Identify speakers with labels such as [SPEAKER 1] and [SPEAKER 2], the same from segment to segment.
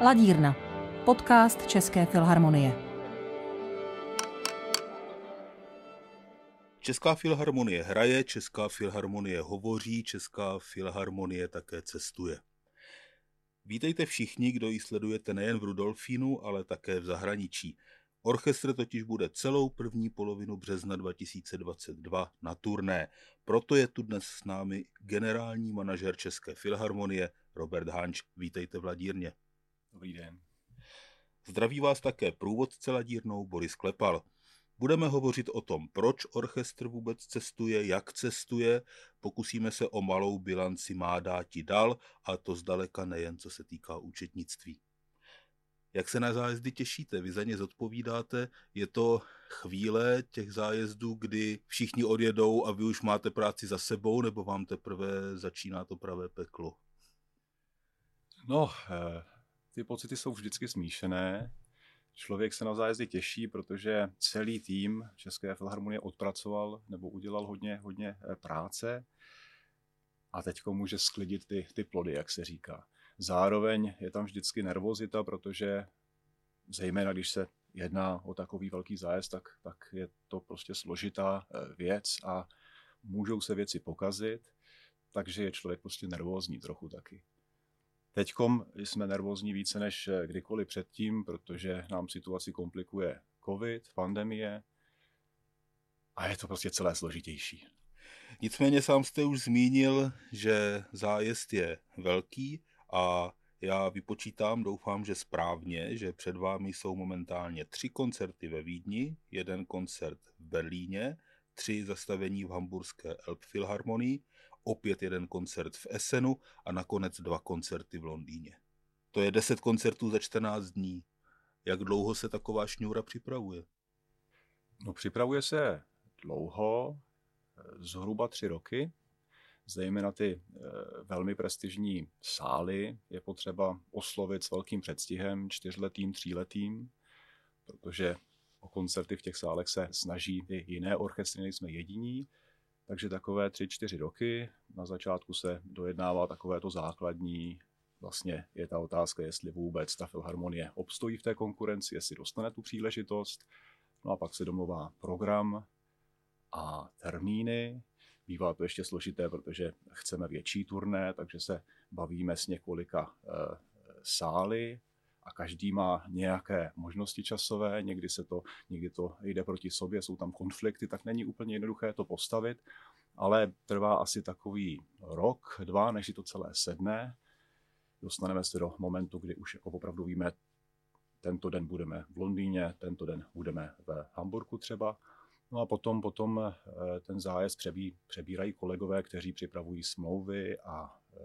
[SPEAKER 1] Ladírna, podcast České filharmonie.
[SPEAKER 2] Česká filharmonie hraje, Česká filharmonie hovoří, Česká filharmonie také cestuje. Vítejte všichni, kdo ji sledujete nejen v Rudolfínu, ale také v zahraničí. Orchestr totiž bude celou první polovinu března 2022 na turné. Proto je tu dnes s námi generální manažer České filharmonie Robert Hanč. Vítejte v Ladírně.
[SPEAKER 3] Dobrý den.
[SPEAKER 2] Zdraví vás také průvodce ladírnou Boris Klepal. Budeme hovořit o tom, proč orchestr vůbec cestuje, jak cestuje, pokusíme se o malou bilanci má dáti dal a to zdaleka nejen co se týká účetnictví. Jak se na zájezdy těšíte? Vy za ně zodpovídáte. Je to chvíle těch zájezdů, kdy všichni odjedou a vy už máte práci za sebou, nebo vám teprve začíná to pravé peklo?
[SPEAKER 3] No, eh, ty pocity jsou vždycky smíšené. Člověk se na zájezdy těší, protože celý tým České filharmonie odpracoval nebo udělal hodně, hodně eh, práce a teď může sklidit ty, ty plody, jak se říká. Zároveň je tam vždycky nervozita, protože zejména když se jedná o takový velký zájezd, tak, tak je to prostě složitá eh, věc a můžou se věci pokazit, takže je člověk prostě nervózní trochu taky. Teďkom jsme nervózní více než eh, kdykoliv předtím, protože nám situaci komplikuje covid, pandemie a je to prostě celé složitější.
[SPEAKER 2] Nicméně sám jste už zmínil, že zájezd je velký a já vypočítám, doufám, že správně, že před vámi jsou momentálně tři koncerty ve Vídni, jeden koncert v Berlíně, tři zastavení v hamburské Elbphilharmonii, opět jeden koncert v Essenu a nakonec dva koncerty v Londýně. To je deset koncertů za 14 dní. Jak dlouho se taková šňůra připravuje?
[SPEAKER 3] No, připravuje se dlouho, zhruba tři roky zejména ty eh, velmi prestižní sály je potřeba oslovit s velkým předstihem, čtyřletým, tříletým, protože o koncerty v těch sálech se snaží i jiné orchestry, nejsme jediní. Takže takové tři, čtyři roky. Na začátku se dojednává takové to základní, vlastně je ta otázka, jestli vůbec ta filharmonie obstojí v té konkurenci, jestli dostane tu příležitost. No a pak se domluvá program a termíny. Bývá to ještě složité, protože chceme větší turné, takže se bavíme s několika e, sály a každý má nějaké možnosti časové, někdy se to, někdy to jde proti sobě, jsou tam konflikty, tak není úplně jednoduché to postavit, ale trvá asi takový rok, dva, než si to celé sedne. Dostaneme se do momentu, kdy už jako opravdu víme, tento den budeme v Londýně, tento den budeme ve Hamburgu třeba No a potom, potom eh, ten zájezd přebí, přebírají kolegové, kteří připravují smlouvy a eh,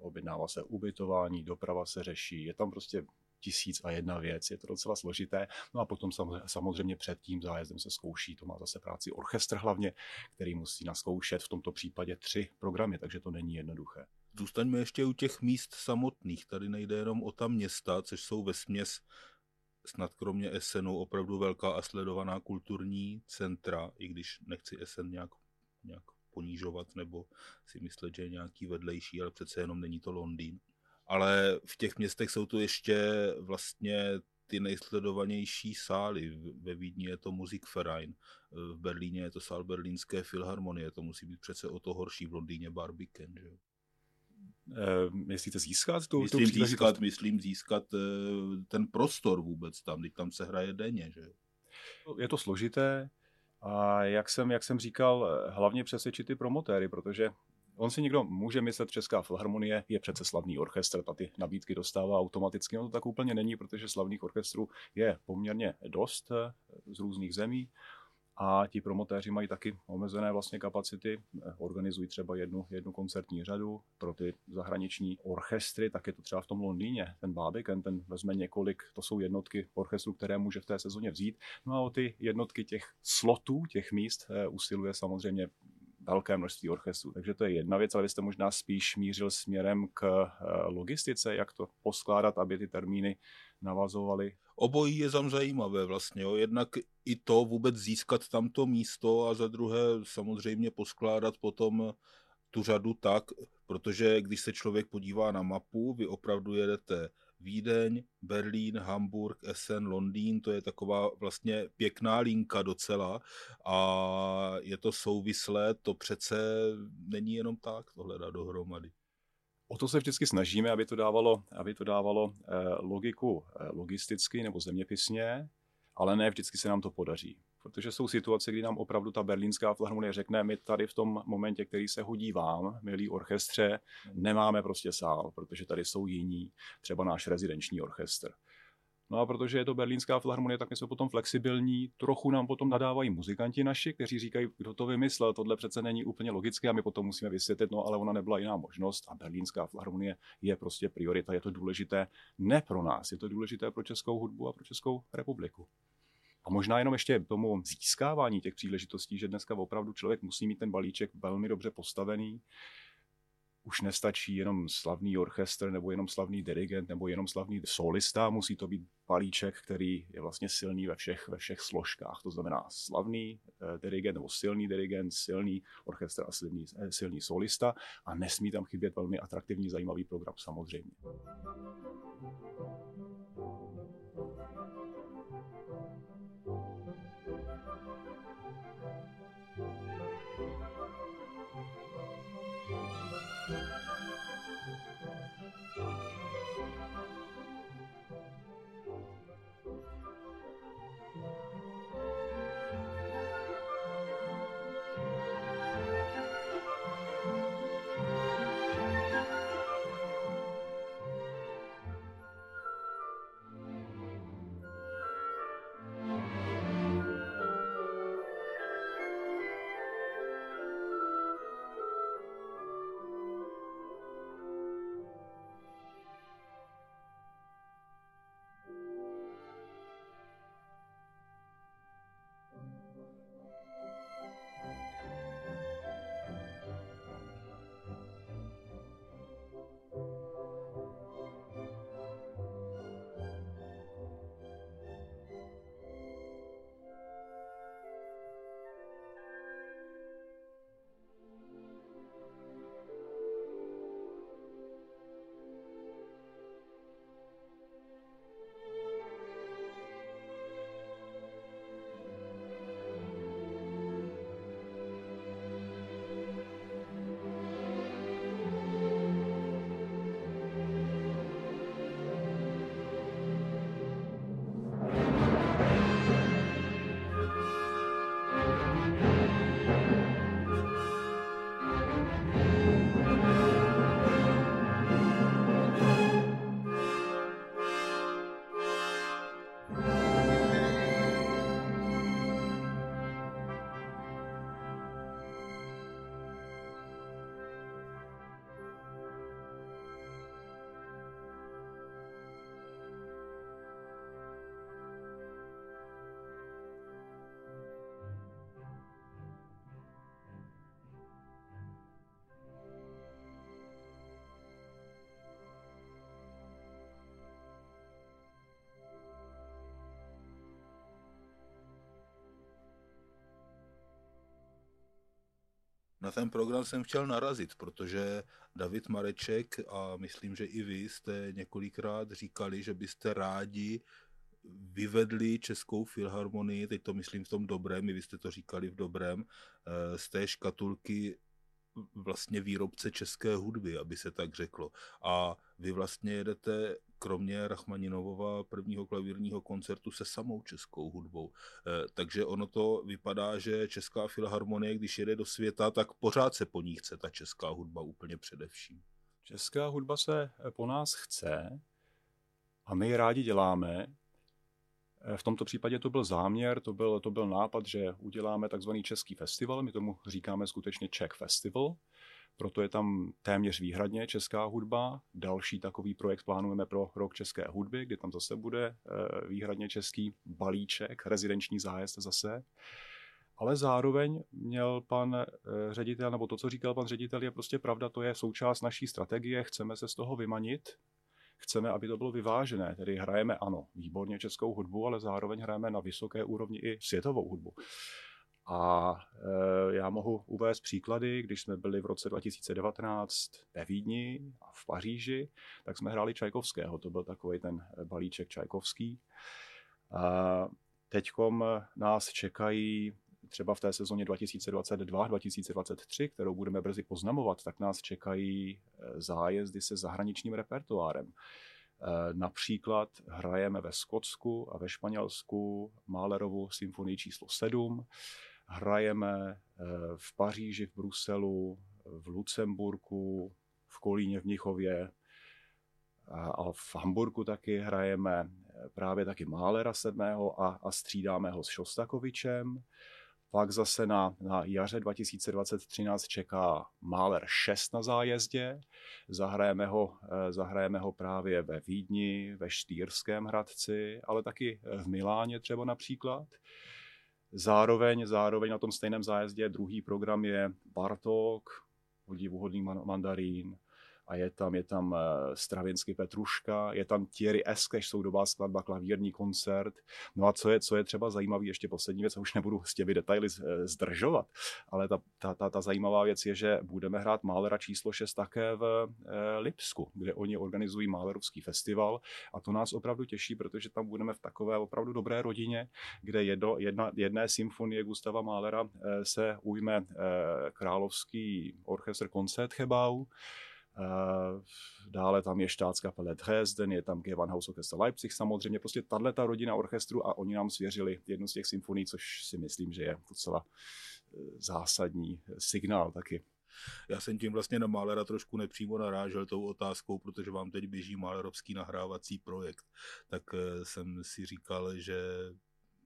[SPEAKER 3] objednává se ubytování, doprava se řeší. Je tam prostě tisíc a jedna věc, je to docela složité. No a potom samozřejmě před tím zájezdem se zkouší, to má zase práci orchestr hlavně, který musí naskoušet v tomto případě tři programy, takže to není jednoduché.
[SPEAKER 2] Zůstaňme ještě u těch míst samotných. Tady nejde jenom o ta města, což jsou ve směs snad kromě Essenu opravdu velká a sledovaná kulturní centra, i když nechci Essen nějak, nějak ponížovat nebo si myslet, že je nějaký vedlejší, ale přece jenom není to Londýn. Ale v těch městech jsou tu ještě vlastně ty nejsledovanější sály. Ve Vídni je to Musikverein, v Berlíně je to sál Berlínské filharmonie, to musí být přece o to horší v Londýně Barbican. Že?
[SPEAKER 3] Uh, myslíte získat tu,
[SPEAKER 2] myslím tu získat, myslím získat uh, ten prostor vůbec tam, když tam se hraje denně, že
[SPEAKER 3] Je to složité a jak jsem, jak jsem říkal, hlavně přesvědčit ty promotéry, protože on si někdo může myslet, Česká filharmonie je přece slavný orchestr, ta ty nabídky dostává automaticky, no to tak úplně není, protože slavných orchestrů je poměrně dost eh, z různých zemí. A ti promotéři mají taky omezené vlastně kapacity, organizují třeba jednu, jednu koncertní řadu pro ty zahraniční orchestry, tak je to třeba v tom Londýně, ten Barbican, ten vezme několik, to jsou jednotky orchestrů, které může v té sezóně vzít, no a o ty jednotky těch slotů, těch míst eh, usiluje samozřejmě velké množství orchestrů. Takže to je jedna věc, ale vy jste možná spíš mířil směrem k eh, logistice, jak to poskládat, aby ty termíny navazovaly.
[SPEAKER 2] Obojí je tam zajímavé vlastně. Jo. Jednak i to vůbec získat tamto místo a za druhé samozřejmě poskládat potom tu řadu tak, protože když se člověk podívá na mapu, vy opravdu jedete Vídeň, Berlín, Hamburg, Essen, Londýn, to je taková vlastně pěkná linka docela a je to souvislé, to přece není jenom tak tohle dát dohromady.
[SPEAKER 3] O to se vždycky snažíme, aby to dávalo, aby to dávalo eh, logiku eh, logisticky nebo zeměpisně, ale ne vždycky se nám to podaří. Protože jsou situace, kdy nám opravdu ta berlínská filharmonie řekne, my tady v tom momentě, který se hodí vám, milí orchestře, nemáme prostě sál, protože tady jsou jiní, třeba náš rezidenční orchestr. No a protože je to berlínská filharmonie, tak my jsme potom flexibilní. Trochu nám potom nadávají muzikanti naši, kteří říkají, kdo to vymyslel, tohle přece není úplně logické a my potom musíme vysvětlit, no ale ona nebyla jiná možnost a berlínská filharmonie je prostě priorita, je to důležité ne pro nás, je to důležité pro českou hudbu a pro Českou republiku. A možná jenom ještě tomu získávání těch příležitostí, že dneska opravdu člověk musí mít ten balíček velmi dobře postavený, už nestačí jenom slavný orchestr nebo jenom slavný dirigent nebo jenom slavný solista, musí to být balíček, který je vlastně silný ve všech, ve všech složkách. To znamená slavný eh, dirigent nebo silný dirigent, silný orchestr a silný, eh, silný solista a nesmí tam chybět velmi atraktivní, zajímavý program samozřejmě.
[SPEAKER 2] Na ten program jsem chtěl narazit, protože David Mareček a myslím, že i vy jste několikrát říkali, že byste rádi vyvedli Českou filharmonii, teď to myslím v tom dobrém, i vy jste to říkali v dobrém, eh, z té škatulky vlastně výrobce české hudby, aby se tak řeklo. A vy vlastně jedete kromě Rachmaninovova prvního klavírního koncertu se samou českou hudbou. Eh, takže ono to vypadá, že Česká filharmonie, když jede do světa, tak pořád se po ní chce ta česká hudba úplně především.
[SPEAKER 3] Česká hudba se po nás chce a my ji rádi děláme. Eh, v tomto případě to byl záměr, to byl, to byl nápad, že uděláme takzvaný český festival, my tomu říkáme skutečně Czech Festival, proto je tam téměř výhradně česká hudba. Další takový projekt plánujeme pro rok české hudby, kdy tam zase bude eh, výhradně český balíček, rezidenční zájezd zase. Ale zároveň měl pan eh, ředitel, nebo to, co říkal pan ředitel, je prostě pravda, to je součást naší strategie, chceme se z toho vymanit, chceme, aby to bylo vyvážené, tedy hrajeme, ano, výborně českou hudbu, ale zároveň hrajeme na vysoké úrovni i světovou hudbu. A e, já mohu uvést příklady, když jsme byli v roce 2019 ve Vídni a v Paříži, tak jsme hráli Čajkovského, to byl takový ten balíček Čajkovský. A teďkom nás čekají třeba v té sezóně 2022-2023, kterou budeme brzy poznamovat, tak nás čekají e, zájezdy se zahraničním repertoárem. E, například hrajeme ve Skotsku a ve Španělsku Málerovu symfonii číslo 7, hrajeme e, v Paříži, v Bruselu, v Lucemburku, v Kolíně, v Mnichově a v Hamburgu taky hrajeme právě taky Málera 7. a, a střídáme ho s Šostakovičem. Pak zase na, na jaře 2023 nás čeká Máler 6 na zájezdě. Zahrajeme ho, eh, zahrajeme ho právě ve Vídni, ve Štýrském Hradci, ale taky v Miláně třeba například. Zároveň, zároveň na tom stejném zájezdě druhý program je Bartók, podivuhodný mandarín, a je tam, je tam eh, Stravinsky Petruška, je tam Thierry Eskeš, soudobá skladba, klavírní koncert. No a co je, co je třeba zajímavý, ještě poslední věc, už nebudu s těmi detaily eh, zdržovat, ale ta, ta, ta, ta zajímavá věc je, že budeme hrát Málera číslo 6 také v eh, Lipsku, kde oni organizují Málerovský festival a to nás opravdu těší, protože tam budeme v takové opravdu dobré rodině, kde jedno, jedna, jedné symfonie Gustava Málera se ujme královský orchestr Koncertgebouw, Eh, dále tam je Staatskapelle Dresden, je tam Gewandhaus Orchester Leipzig samozřejmě, prostě tahle ta rodina orchestru a oni nám svěřili jednu z těch symfonií, což si myslím, že je docela eh, zásadní signál taky.
[SPEAKER 2] Já jsem tím vlastně na Málera trošku nepřímo narážel tou otázkou, protože vám teď běží Málerovský nahrávací projekt. Tak eh, jsem si říkal, že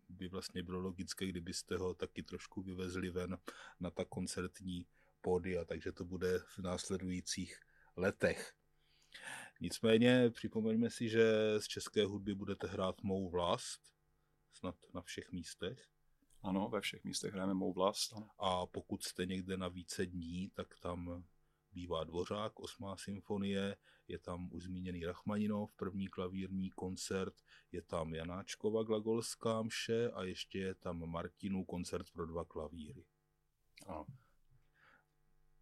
[SPEAKER 2] by vlastně bylo logické, kdybyste ho taky trošku vyvezli ven na ta koncertní pódia, takže to bude v následujících letech. Nicméně připomeňme si, že z české hudby budete hrát mou vlast, snad na všech místech.
[SPEAKER 3] Ano, ve všech místech hrajeme mou vlast. Ano.
[SPEAKER 2] A pokud jste někde na více dní, tak tam bývá Dvořák, osmá symfonie, je tam už zmíněný Rachmaninov, první klavírní koncert, je tam Janáčkova glagolská mše a ještě je tam Martinu koncert pro dva klavíry. Ano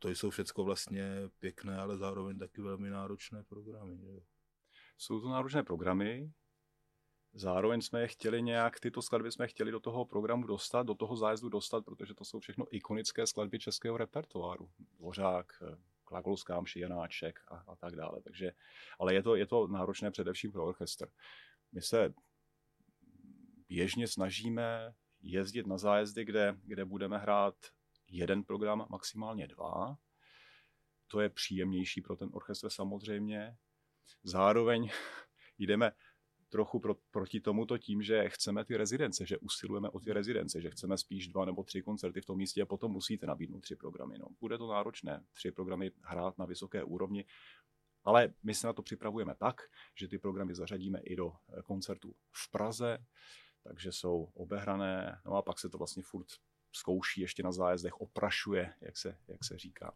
[SPEAKER 2] to jsou všechno vlastně pěkné, ale zároveň taky velmi náročné programy. Že?
[SPEAKER 3] Jsou to náročné programy, zároveň jsme je chtěli nějak, tyto skladby jsme chtěli do toho programu dostat, do toho zájezdu dostat, protože to jsou všechno ikonické skladby českého repertoáru. Dvořák, Klagolská mši, Janáček a, a tak dále. Takže, ale je to, je to náročné především pro orchestr. My se běžně snažíme jezdit na zájezdy, kde, kde budeme hrát jeden program, maximálně dva. To je příjemnější pro ten orchestr samozřejmě. Zároveň jdeme trochu pro, proti tomuto tím, že chceme ty rezidence, že usilujeme o ty rezidence, že chceme spíš dva nebo tři koncerty v tom místě a potom musíte nabídnout tři programy. No, bude to náročné, tři programy hrát na vysoké úrovni, ale my se na to připravujeme tak, že ty programy zařadíme i do eh, koncertů v Praze, takže jsou obehrané, no a pak se to vlastně furt zkouší ještě na zájezdech, oprašuje, jak se, jak se říká.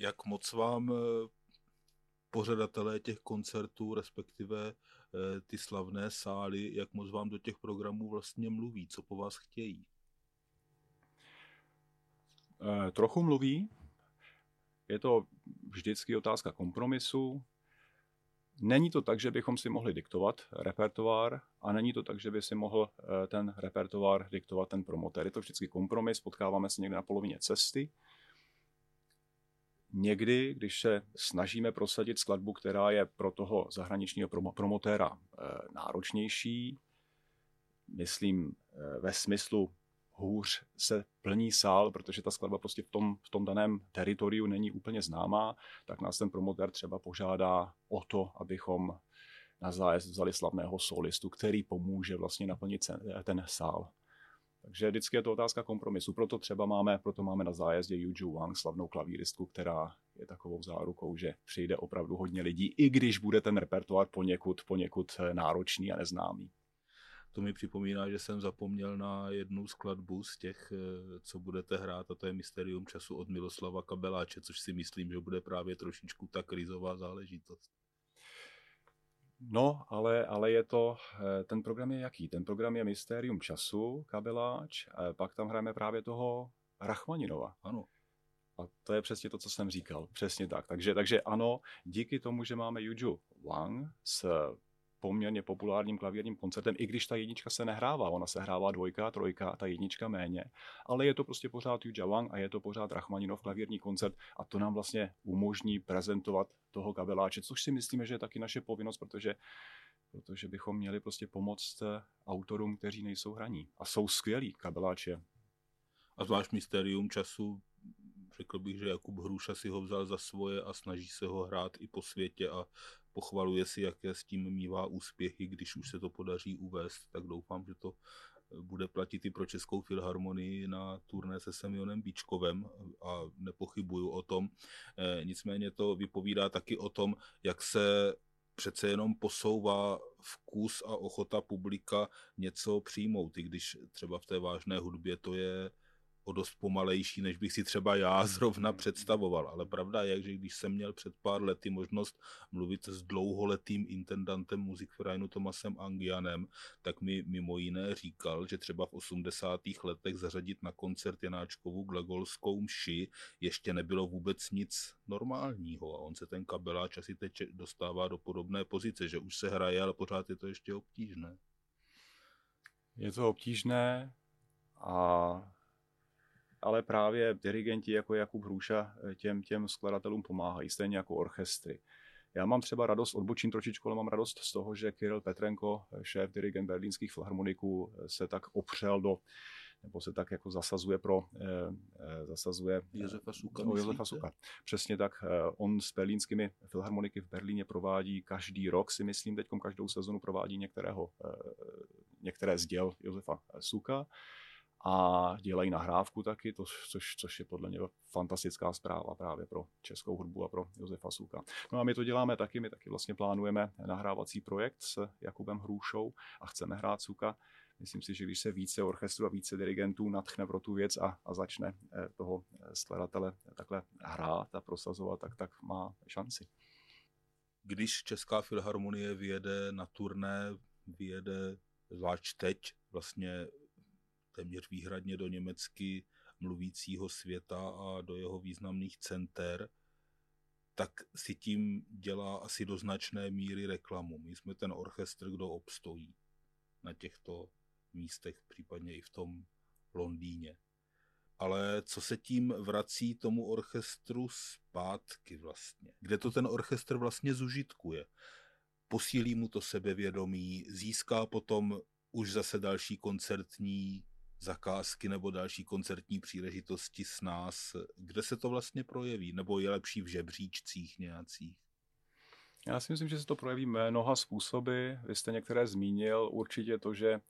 [SPEAKER 2] Jak moc vám eh, pořadatelé těch koncertů, respektive eh, ty slavné sály, jak moc vám do těch programů vlastně mluví, co po vás chtějí?
[SPEAKER 3] E, trochu mluví. Je to vždycky otázka kompromisu. Není to tak, že bychom si mohli diktovat repertoár a není to tak, že by si mohl eh, ten repertoár diktovat ten promotér. Je to vždycky kompromis, potkáváme se někde na polovině cesty. Někdy, když se snažíme prosadit skladbu, která je pro toho zahraničního promotéra eh, náročnější, myslím eh, ve smyslu hůř se plní sál, protože ta skladba prostě v tom, v tom daném teritoriu není úplně známá, tak nás ten promotér třeba požádá o to, abychom na zájezd vzali slavného solistu, který pomůže vlastně naplnit ten sál. Takže vždycky je to otázka kompromisu. Proto třeba máme, proto máme na zájezdě Yuju Wang, slavnou klavíristku, která je takovou zárukou, že přijde opravdu hodně lidí, i když bude ten repertoár poněkud, poněkud náročný a neznámý.
[SPEAKER 2] To mi připomíná, že jsem zapomněl na jednu skladbu z těch, eh, co budete hrát, a to je Mysterium času od Miloslava Kabeláče, což si myslím, že bude právě trošičku ta krizová záležitost.
[SPEAKER 3] No, ale, ale je to, eh, ten program je jaký? Ten program je Mysterium času, Kabeláč, a pak tam hrajeme právě toho Rachmaninova.
[SPEAKER 2] Ano.
[SPEAKER 3] A to je přesně to, co jsem říkal. Přesně tak. Takže, takže ano, díky tomu, že máme Yuju Wang s poměrně populárním klavírním koncertem, i když ta jednička se nehrává, ona se hrává dvojka, trojka, ta jednička méně, ale je to prostě pořád Yuja Wang a je to pořád Rachmaninov klavírní koncert a to nám vlastně umožní prezentovat toho kabeláče, což si myslíme, že je taky naše povinnost, protože protože bychom měli prostě pomoct eh, autorům, kteří nejsou hraní. A jsou skvělí kabeláče.
[SPEAKER 2] A zvlášť Mysterium času řekl bych, že Jakub Hruša si ho vzal za svoje a snaží se ho hrát i po světě a pochvaluje si, jaké s tím mývá úspěchy, když už se to podaří uvést, tak doufám, že to eh, bude platit i pro Českou filharmonii na turné se Semionem Bíčkovem a nepochybuju o tom. Eh, nicméně to vypovídá taky o tom, jak se přece jenom posouvá vkus a ochota publika něco přijmout, i když třeba v té vážné hudbě to je o dost pomalejší, než bych si třeba já zrovna představoval. Ale pravda je, že když jsem měl před pár lety možnost mluvit s dlouholetým intendantem muzikvereinu Tomasem Angianem, tak mi mimo jiné říkal, že třeba v 80. letech zařadit na koncert Janáčkovu glagolskou mši ještě nebylo vůbec nic normálního a on se ten kabeláč asi teď dostává do podobné pozice, že už se hraje, ale pořád je to ještě obtížné.
[SPEAKER 3] Je to obtížné a ale právě dirigenti jako Jakub Hruša eh, těm, těm skladatelům pomáhají, stejně jako orchestry. Já mám třeba radost, odbočím trošičku, ale mám radost z toho, že Kirill Petrenko, eh, šéf dirigent berlínských filharmoniků, eh, se tak opřel do nebo se tak jako zasazuje pro eh, zasazuje
[SPEAKER 2] Josefa Suka.
[SPEAKER 3] O Josefa Suka. Přesně tak. Eh, on s berlínskými filharmoniky v Berlíně provádí každý rok, si myslím, teď každou sezonu provádí některého, eh, některé z děl Josefa Suka a dělají nahrávku taky, to, což, což je podle mě fantastická zpráva právě pro českou hudbu a pro Josefa Suka. No a my to děláme taky, my taky vlastně plánujeme nahrávací projekt s Jakubem Hrůšou a chceme hrát Suka. Myslím si, že když se více orchestru a více dirigentů natchne pro tu věc a, a začne eh, toho eh, skladatele takhle hrát a prosazovat, tak, tak má šanci.
[SPEAKER 2] Když Česká filharmonie vyjede na turné, vyjede zvlášť teď vlastně téměř výhradně do německy mluvícího světa a do jeho významných center, tak si tím dělá asi do značné míry reklamu. My jsme ten orchestr, kdo obstojí na těchto místech, případně i v tom Londýně. Ale co se tím vrací tomu orchestru zpátky vlastně? Kde to ten orchestr vlastně zužitkuje? Posílí mu to sebevědomí, získá potom už zase další koncertní zakázky nebo další koncertní příležitosti s nás, kde se to vlastně projeví? Nebo je lepší v žebříčcích nějakých?
[SPEAKER 3] Já si myslím, že se to projeví mnoha způsoby. Vy jste některé zmínil. Určitě to, že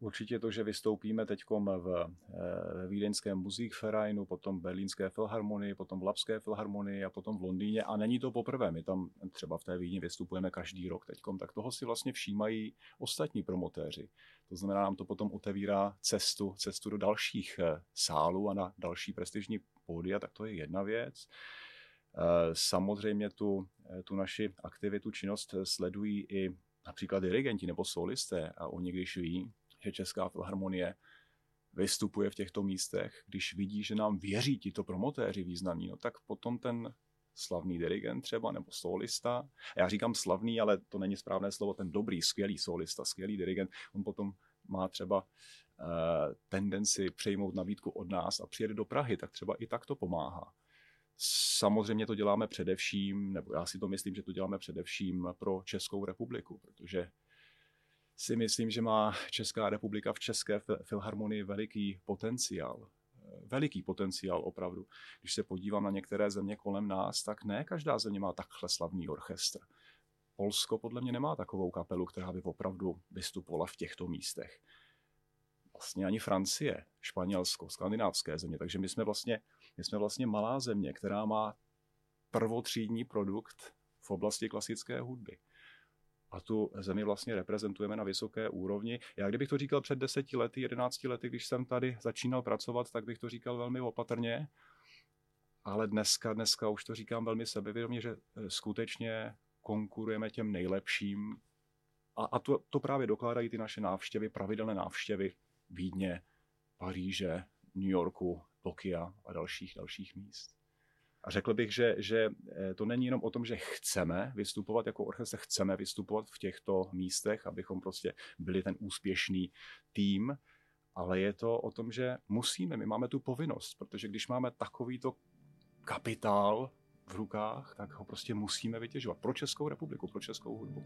[SPEAKER 3] Určitě to, že vystoupíme teď v eh, Vídeňském Musikvereinu, potom Berlínské filharmonii, potom v Lapské filharmonii a potom v Londýně. A není to poprvé, my tam třeba v té Vídni vystupujeme každý rok teď, tak toho si vlastně všímají ostatní promotéři. To znamená, nám to potom otevírá cestu, cestu do dalších eh, sálů a na další prestižní pódia, tak to je jedna věc. Samozřejmě tu, tu naši aktivitu, činnost sledují i například dirigenti nebo solisté a oni když ví, že Česká filharmonie vystupuje v těchto místech, když vidí, že nám věří tito promotéři významní, no tak potom ten slavný dirigent třeba, nebo solista. Já říkám slavný, ale to není správné slovo, ten dobrý, skvělý solista, skvělý dirigent, on potom má třeba uh, tendenci přejmout nabídku od nás a přijede do Prahy, tak třeba i tak to pomáhá. Samozřejmě to děláme především, nebo já si to myslím, že to děláme především pro Českou republiku, protože si myslím, že má Česká republika v České filharmonii veliký potenciál. Veliký potenciál opravdu. Když se podívám na některé země kolem nás, tak ne každá země má takhle slavný orchestr. Polsko podle mě nemá takovou kapelu, která by opravdu vystupovala v těchto místech. Vlastně ani Francie, Španělsko, skandinávské země. Takže my jsme vlastně, my jsme vlastně malá země, která má prvotřídní produkt v oblasti klasické hudby a tu zemi vlastně reprezentujeme na vysoké úrovni. Já kdybych to říkal před deseti lety, jedenácti lety, když jsem tady začínal pracovat, tak bych to říkal velmi opatrně, ale dneska, dneska už to říkám velmi sebevědomě, že eh, skutečně konkurujeme těm nejlepším a, a to, to právě dokládají ty naše návštěvy, pravidelné návštěvy Vídně, Paříže, New Yorku, Tokia a dalších, dalších míst. A řekl bych, že, že eh, to není jenom o tom, že chceme vystupovat jako orchestr, chceme vystupovat v těchto místech, abychom prostě byli ten úspěšný tým, ale je to o tom, že musíme, my máme tu povinnost, protože když máme takovýto kapitál v rukách, tak ho prostě musíme vytěžovat pro Českou republiku, pro Českou hudbu.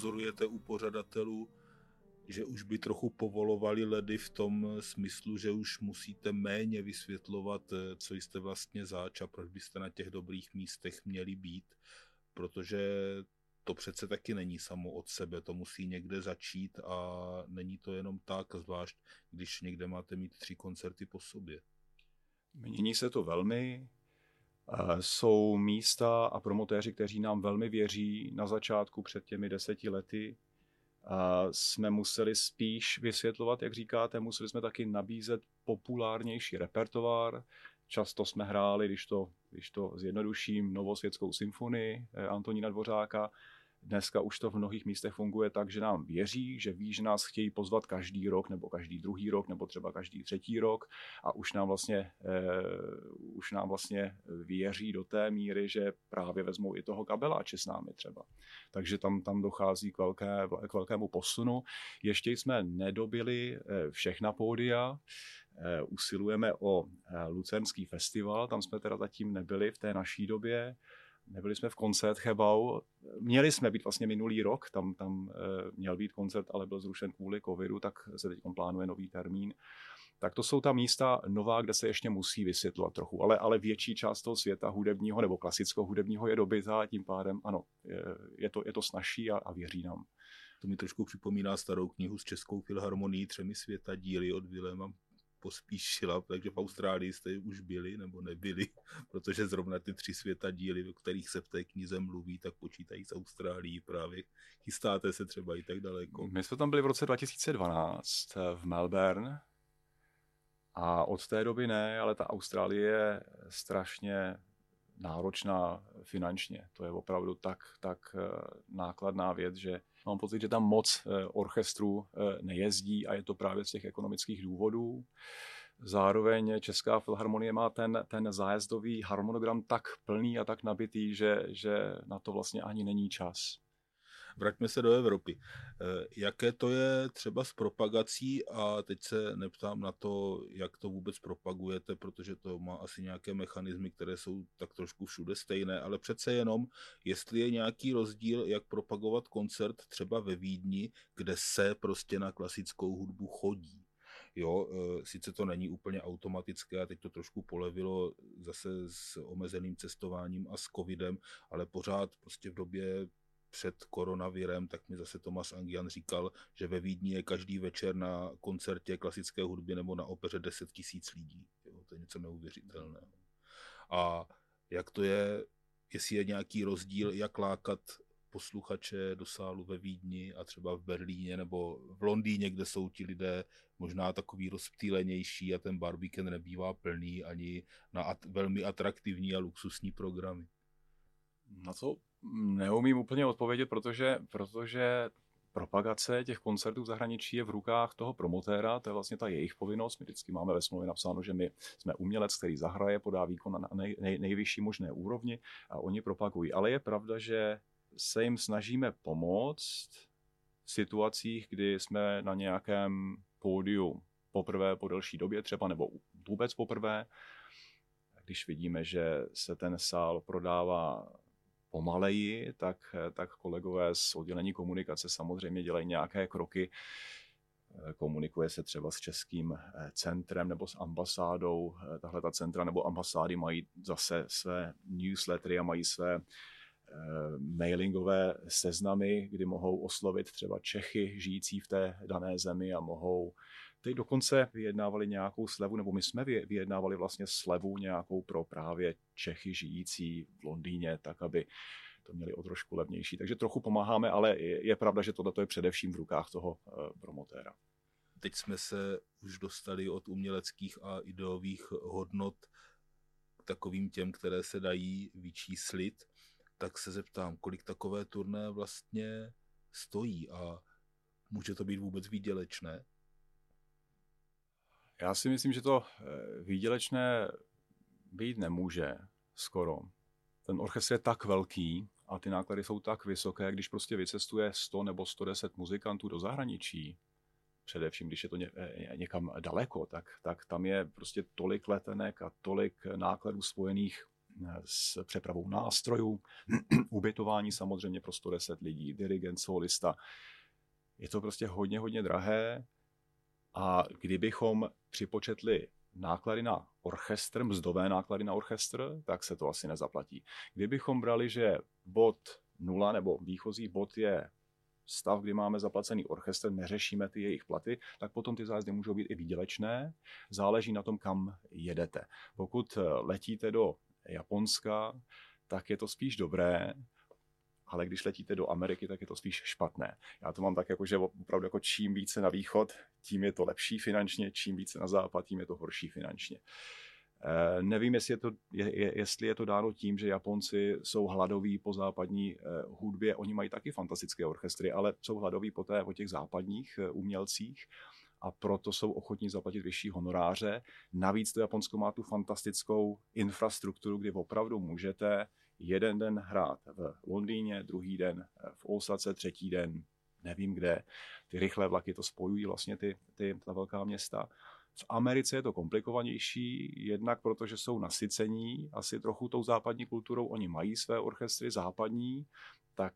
[SPEAKER 2] Pozorujete u pořadatelů, že už by trochu povolovali ledy v tom smyslu, že už musíte méně vysvětlovat, eh, co jste vlastně zač a proč byste na těch dobrých místech měli být, protože to přece taky není samo od sebe, to musí někde začít a není to jenom tak, zvlášť když někde máte mít tři koncerty po sobě.
[SPEAKER 3] Mění se to velmi, jsou místa a promotéři, kteří nám velmi věří. Na začátku před těmi deseti lety jsme museli spíš vysvětlovat, jak říkáte, museli jsme taky nabízet populárnější repertoár. Často jsme hráli, když to, když to zjednoduším, Novosvětskou symfonii eh, Antonína Dvořáka. Dneska už to v mnohých místech funguje tak, že nám věří, že ví, že nás chtějí pozvat každý rok, nebo každý druhý rok, nebo třeba každý třetí rok a už nám vlastně, uh, už nám vlastně věří do té míry, že právě vezmou i toho kabeláče s námi třeba. Takže tam, tam dochází k, velké, k velkému posunu. Ještě jsme nedobili eh, všechna pódia, eh, usilujeme o Lucernský festival, tam jsme teda zatím nebyli v té naší době, Nebyli jsme v koncert Chebau. Měli jsme být vlastně minulý rok, tam, tam e, měl být koncert, ale byl zrušen kvůli covidu, tak se teď plánuje nový termín. Tak to jsou ta místa nová, kde se ještě musí vysvětlovat trochu, ale, ale větší část toho světa hudebního nebo klasického hudebního je dobytá tím pádem ano, je, je, to, je to snažší a, a věří nám.
[SPEAKER 2] To mi trošku připomíná starou knihu s Českou filharmonií Třemi světa díly od Viléma pospíšila, takže v Austrálii jste už byli nebo nebyli, protože zrovna ty tři světa díly, o kterých se v té knize mluví, tak počítají s Austrálií právě. Chystáte se třeba i tak daleko.
[SPEAKER 3] My jsme tam byli v roce 2012 eh, v Melbourne a od té doby ne, ale ta Austrálie je strašně náročná finančně. To je opravdu tak, tak eh, nákladná věc, že mám pocit, že tam moc eh, orchestrů eh, nejezdí a je to právě z těch ekonomických důvodů. Zároveň Česká filharmonie má ten, ten zájezdový harmonogram tak plný a tak nabitý, že, že na to vlastně ani není čas
[SPEAKER 2] vraťme se do Evropy. Eh, jaké to je třeba s propagací a teď se neptám na to, jak to vůbec propagujete, protože to má asi nějaké mechanismy, které jsou tak trošku všude stejné, ale přece jenom, jestli je nějaký rozdíl, jak propagovat koncert třeba ve Vídni, kde se prostě na klasickou hudbu chodí. Jo, eh, sice to není úplně automatické a teď to trošku polevilo zase s omezeným cestováním a s covidem, ale pořád prostě v době před koronavirem, tak mi zase Tomas Angian říkal, že ve Vídni je každý večer na koncertě klasické hudby nebo na opeře 10 tisíc lidí. Jo, to je něco neuvěřitelného. A jak to je, jestli je nějaký rozdíl, jak lákat posluchače do sálu ve Vídni a třeba v Berlíně nebo v Londýně, kde jsou ti lidé možná takový rozptýlenější a ten bar weekend nebývá plný ani na at- velmi atraktivní a luxusní programy.
[SPEAKER 3] Na co Neumím úplně odpovědět, protože, protože propagace těch koncertů v zahraničí je v rukách toho promotéra, to je vlastně ta jejich povinnost. My vždycky máme ve smlouvě napsáno, že my jsme umělec, který zahraje, podá výkon na nej, nej, nejvyšší možné úrovni a oni propagují. Ale je pravda, že se jim snažíme pomoct v situacích, kdy jsme na nějakém pódiu poprvé po delší době třeba, nebo vůbec poprvé, když vidíme, že se ten sál prodává pomaleji, tak, tak kolegové z oddělení komunikace samozřejmě dělají nějaké kroky. Komunikuje se třeba s českým eh, centrem nebo s ambasádou. Eh, tahle ta centra nebo ambasády mají zase své newslettery a mají své eh, mailingové seznamy, kdy mohou oslovit třeba Čechy žijící v té dané zemi a mohou Teď dokonce vyjednávali nějakou slevu, nebo my jsme vyjednávali vlastně slevu nějakou pro právě Čechy žijící v Londýně, tak aby to měli o trošku levnější. Takže trochu pomáháme, ale je, pravda, že tohle je především v rukách toho uh, promotéra.
[SPEAKER 2] Teď jsme se už dostali od uměleckých a ideových hodnot k takovým těm, které se dají vyčíslit, tak se zeptám, kolik takové turné vlastně stojí a může to být vůbec výdělečné?
[SPEAKER 3] Já si myslím, že to eh, výdělečné být nemůže skoro. Ten orchestr je tak velký a ty náklady jsou tak vysoké, když prostě vycestuje 100 nebo 110 muzikantů do zahraničí, především když je to ně, eh, někam daleko, tak, tak tam je prostě tolik letenek a tolik nákladů spojených eh, s přepravou nástrojů, ubytování samozřejmě pro 110 lidí, dirigent, solista. Je to prostě hodně, hodně drahé a kdybychom připočetli náklady na orchestr, mzdové náklady na orchestr, tak se to asi nezaplatí. Kdybychom brali, že bod nula nebo výchozí bod je stav, kdy máme zaplacený orchestr, neřešíme ty jejich platy, tak potom ty zájezdy můžou být i výdělečné. Záleží na tom, kam jedete. Pokud letíte do Japonska, tak je to spíš dobré, ale když letíte do Ameriky, tak je to spíš špatné. Já to mám tak, jako, že opravdu jako čím více na východ, tím je to lepší finančně, čím více na západ, tím je to horší finančně. Eh, nevím, jestli je, to, je, jestli je to dáno tím, že Japonci jsou hladoví po západní eh, hudbě. Oni mají taky fantastické orchestry, ale jsou hladoví po, té, po těch západních eh, umělcích a proto jsou ochotní zaplatit vyšší honoráře. Navíc to Japonsko má tu fantastickou infrastrukturu, kdy opravdu můžete jeden den hrát v Londýně, druhý den v Osace, třetí den nevím kde. Ty rychlé vlaky to spojují vlastně ty, ty, ta velká města. V Americe je to komplikovanější, jednak protože jsou nasycení asi trochu tou západní kulturou. Oni mají své orchestry západní, tak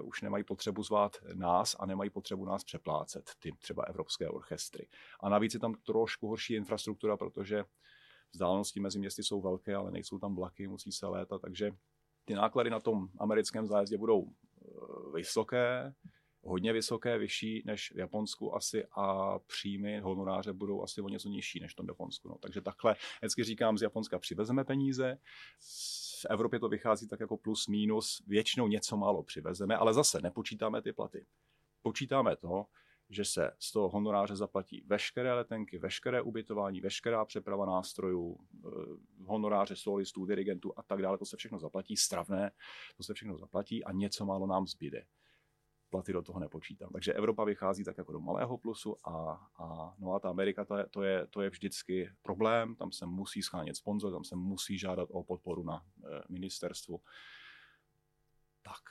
[SPEAKER 3] uh, už nemají potřebu zvát nás a nemají potřebu nás přeplácet, ty třeba evropské orchestry. A navíc je tam trošku horší infrastruktura, protože vzdálenosti mezi městy jsou velké, ale nejsou tam vlaky, musí se létat, takže ty náklady na tom americkém zájezdě budou uh, vysoké, hodně vysoké, vyšší než v Japonsku asi a příjmy honoráře budou asi o něco nižší než v tom Japonsku. No. Takže takhle vždycky říkám, z Japonska přivezeme peníze, v Evropě to vychází tak jako plus minus, většinou něco málo přivezeme, ale zase nepočítáme ty platy. Počítáme to, že se z toho honoráře zaplatí veškeré letenky, veškeré ubytování, veškerá přeprava nástrojů, eh, honoráře solistů, dirigentů a tak dále, to se všechno zaplatí, stravné, to se všechno zaplatí a něco málo nám zbyde platy do toho nepočítám. Takže Evropa vychází tak jako do malého plusu a, a no a ta Amerika to je, to, je, to je vždycky problém, tam se musí schánět sponzor, tam se musí žádat o podporu na e, ministerstvu. Tak.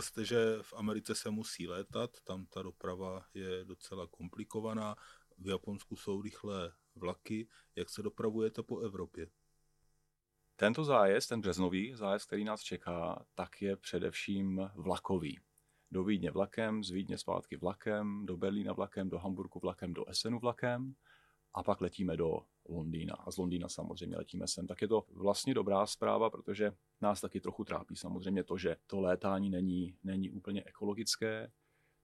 [SPEAKER 2] Říkal že v Americe se musí létat, tam ta doprava je docela komplikovaná, v Japonsku jsou rychlé vlaky. Jak se dopravujete po Evropě?
[SPEAKER 3] Tento zájezd, ten březnový zájezd, který nás čeká, tak je především vlakový. Do Vídně vlakem, z Vídně zpátky vlakem, do Berlína vlakem, do Hamburgu vlakem, do Essenu vlakem a pak letíme do Londýna. A z Londýna samozřejmě letíme sem. Tak je to vlastně dobrá zpráva, protože nás taky trochu trápí samozřejmě to, že to létání není, není úplně ekologické.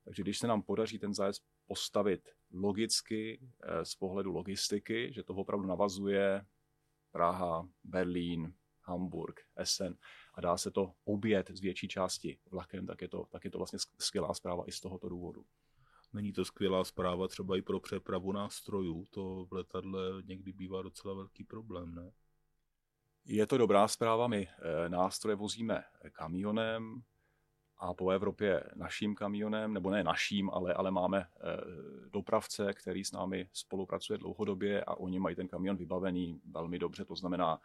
[SPEAKER 3] Takže když se nám podaří ten zájezd postavit logicky eh, z pohledu logistiky, že to opravdu navazuje Praha, Berlín, Hamburg, Essen a dá se to obět z větší části vlakem, tak je to, tak je to vlastně skvělá zpráva i z tohoto důvodu.
[SPEAKER 2] Není to skvělá zpráva třeba i pro přepravu nástrojů. To v letadle někdy bývá docela velký problém, ne?
[SPEAKER 3] Je to dobrá zpráva. My eh, nástroje vozíme kamionem a po Evropě naším kamionem, nebo ne naším, ale, ale máme eh, dopravce, který s námi spolupracuje dlouhodobě a oni mají ten kamion vybavený velmi dobře. To znamená,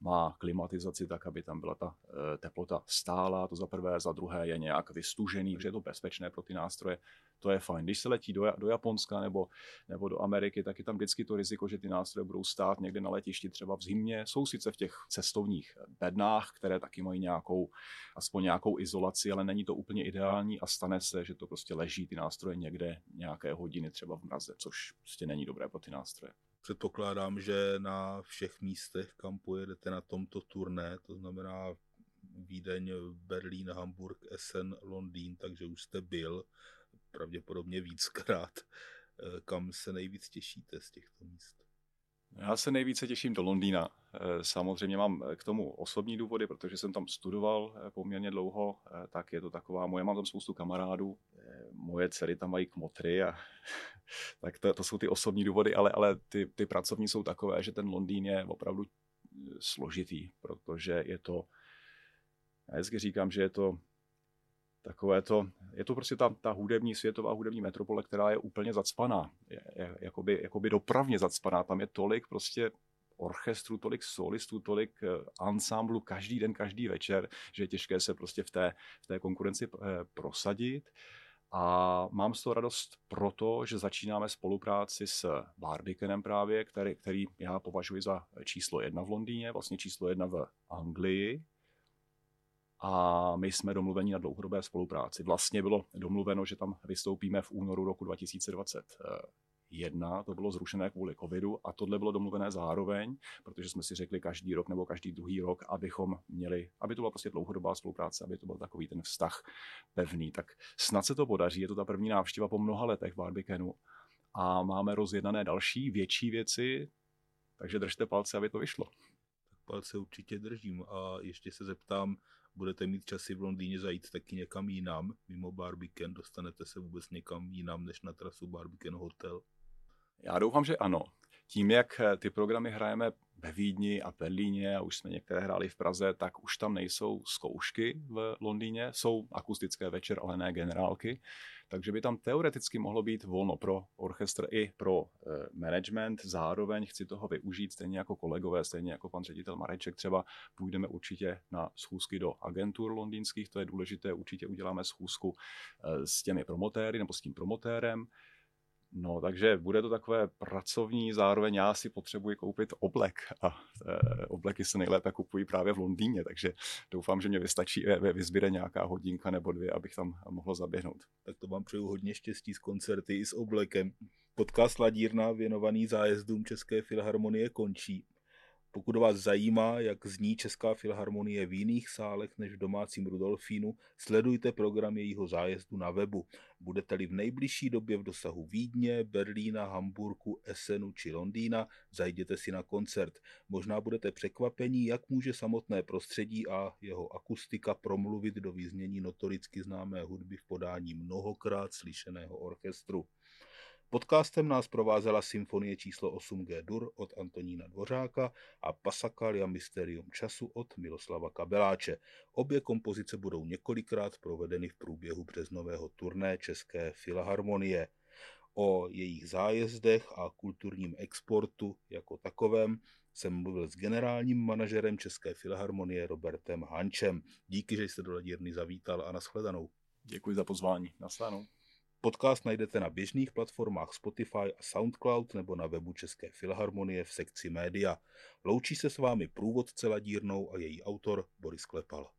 [SPEAKER 3] má klimatizaci tak, aby tam byla ta eh, teplota stála, to za prvé, za druhé je nějak vystužený, že je to bezpečné pro ty nástroje to je fajn. Když se letí do, do Japonska nebo, nebo do Ameriky, tak je tam vždycky to riziko, že ty nástroje budou stát někde na letišti třeba v zimě. Jsou sice v těch cestovních bednách, které taky mají nějakou, aspoň nějakou izolaci, ale není to úplně ideální a stane se, že to prostě leží ty nástroje někde nějaké hodiny třeba v mraze, což prostě není dobré pro ty nástroje.
[SPEAKER 2] Předpokládám, že na všech místech, kam pojedete na tomto turné, to znamená Vídeň, Berlín, Hamburg, Essen, Londýn, takže už jste byl pravděpodobně víckrát. Eh, kam se nejvíc těšíte z těchto míst?
[SPEAKER 3] Já se nejvíce těším do Londýna. Eh, samozřejmě mám k tomu osobní důvody, protože jsem tam studoval eh, poměrně dlouho, tak je to taková, moje mám tam spoustu kamarádů, moje dcery tam mají kmotry a tak to, to jsou ty osobní důvody, ale, ale ty, ty pracovní jsou takové, že ten Londýn je opravdu složitý, protože je to, já říkám, že je to takové to, je to prostě ta, ta hudební, světová hudební metropole, která je úplně zacpaná, je, je, jakoby, jakoby dopravně zacpaná, tam je tolik prostě orchestru, tolik solistů, tolik ansámblu každý den, každý večer, že je těžké se prostě v té, v té konkurenci eh, prosadit. A mám z toho radost proto, že začínáme spolupráci s Barbikenem právě, který, který já považuji za číslo jedna v Londýně, vlastně číslo jedna v Anglii, a my jsme domluveni na dlouhodobé spolupráci. Vlastně bylo domluveno, že tam vystoupíme v únoru roku 2021, to bylo zrušené kvůli covidu a tohle bylo domluvené zároveň, protože jsme si řekli každý rok nebo každý druhý rok, abychom měli, aby to byla prostě dlouhodobá spolupráce, aby to byl takový ten vztah pevný. Tak snad se to podaří, je to ta první návštěva po mnoha letech Barbikenu a máme rozjednané další větší věci, takže držte palce, aby to vyšlo. Tak
[SPEAKER 2] palce určitě držím a ještě se zeptám, budete mít časy v Londýně zajít taky někam jinam, mimo Barbican, dostanete se vůbec někam jinam než na trasu Barbican Hotel?
[SPEAKER 3] Já doufám, že ano. Tím, jak eh, ty programy hrajeme ve Vídni a Berlíně a už jsme některé hráli v Praze, tak už tam nejsou zkoušky v Londýně, jsou akustické večer, ale ne generálky. Takže by tam teoreticky mohlo být volno pro orchestr i pro e, management. Zároveň chci toho využít, stejně jako kolegové, stejně jako pan ředitel Mareček třeba, půjdeme určitě na schůzky do agentur londýnských, to je důležité, určitě uděláme schůzku e, s těmi promotéry nebo s tím promotérem. No, takže bude to takové pracovní, zároveň já si potřebuji koupit oblek a e, obleky se nejlépe kupují právě v Londýně, takže doufám, že mě vystačí, e, vyzbíre nějaká hodinka nebo dvě, abych tam mohl zaběhnout.
[SPEAKER 2] Tak to vám přeju hodně štěstí s koncerty i s oblekem. Podcast Ladírna věnovaný zájezdům České filharmonie končí. Pokud vás zajímá, jak zní Česká filharmonie v jiných sálech než v domácím Rudolfínu, sledujte program jejího zájezdu na webu. Budete-li v nejbližší době v dosahu Vídně, Berlína, Hamburku, Essenu či Londýna, zajděte si na koncert. Možná budete překvapení, jak může samotné prostředí a jeho akustika promluvit do vyznění notoricky známé hudby v podání mnohokrát slyšeného orchestru. Podcastem nás provázela symfonie číslo 8G Dur od Antonína Dvořáka a Pasakalia Mysterium času od Miloslava Kabeláče. Obě kompozice budou několikrát provedeny v průběhu březnového turné České filharmonie. O jejich zájezdech a kulturním exportu jako takovém jsem mluvil s generálním manažerem České filharmonie Robertem Hančem. Díky, že jste do Ladírny zavítal a nashledanou.
[SPEAKER 3] Děkuji za pozvání. Nashledanou.
[SPEAKER 2] Podcast najdete na běžných platformách Spotify a SoundCloud nebo na webu České filharmonie v sekci média. Loučí se s vámi průvodce ladírnou a její autor Boris Klepal.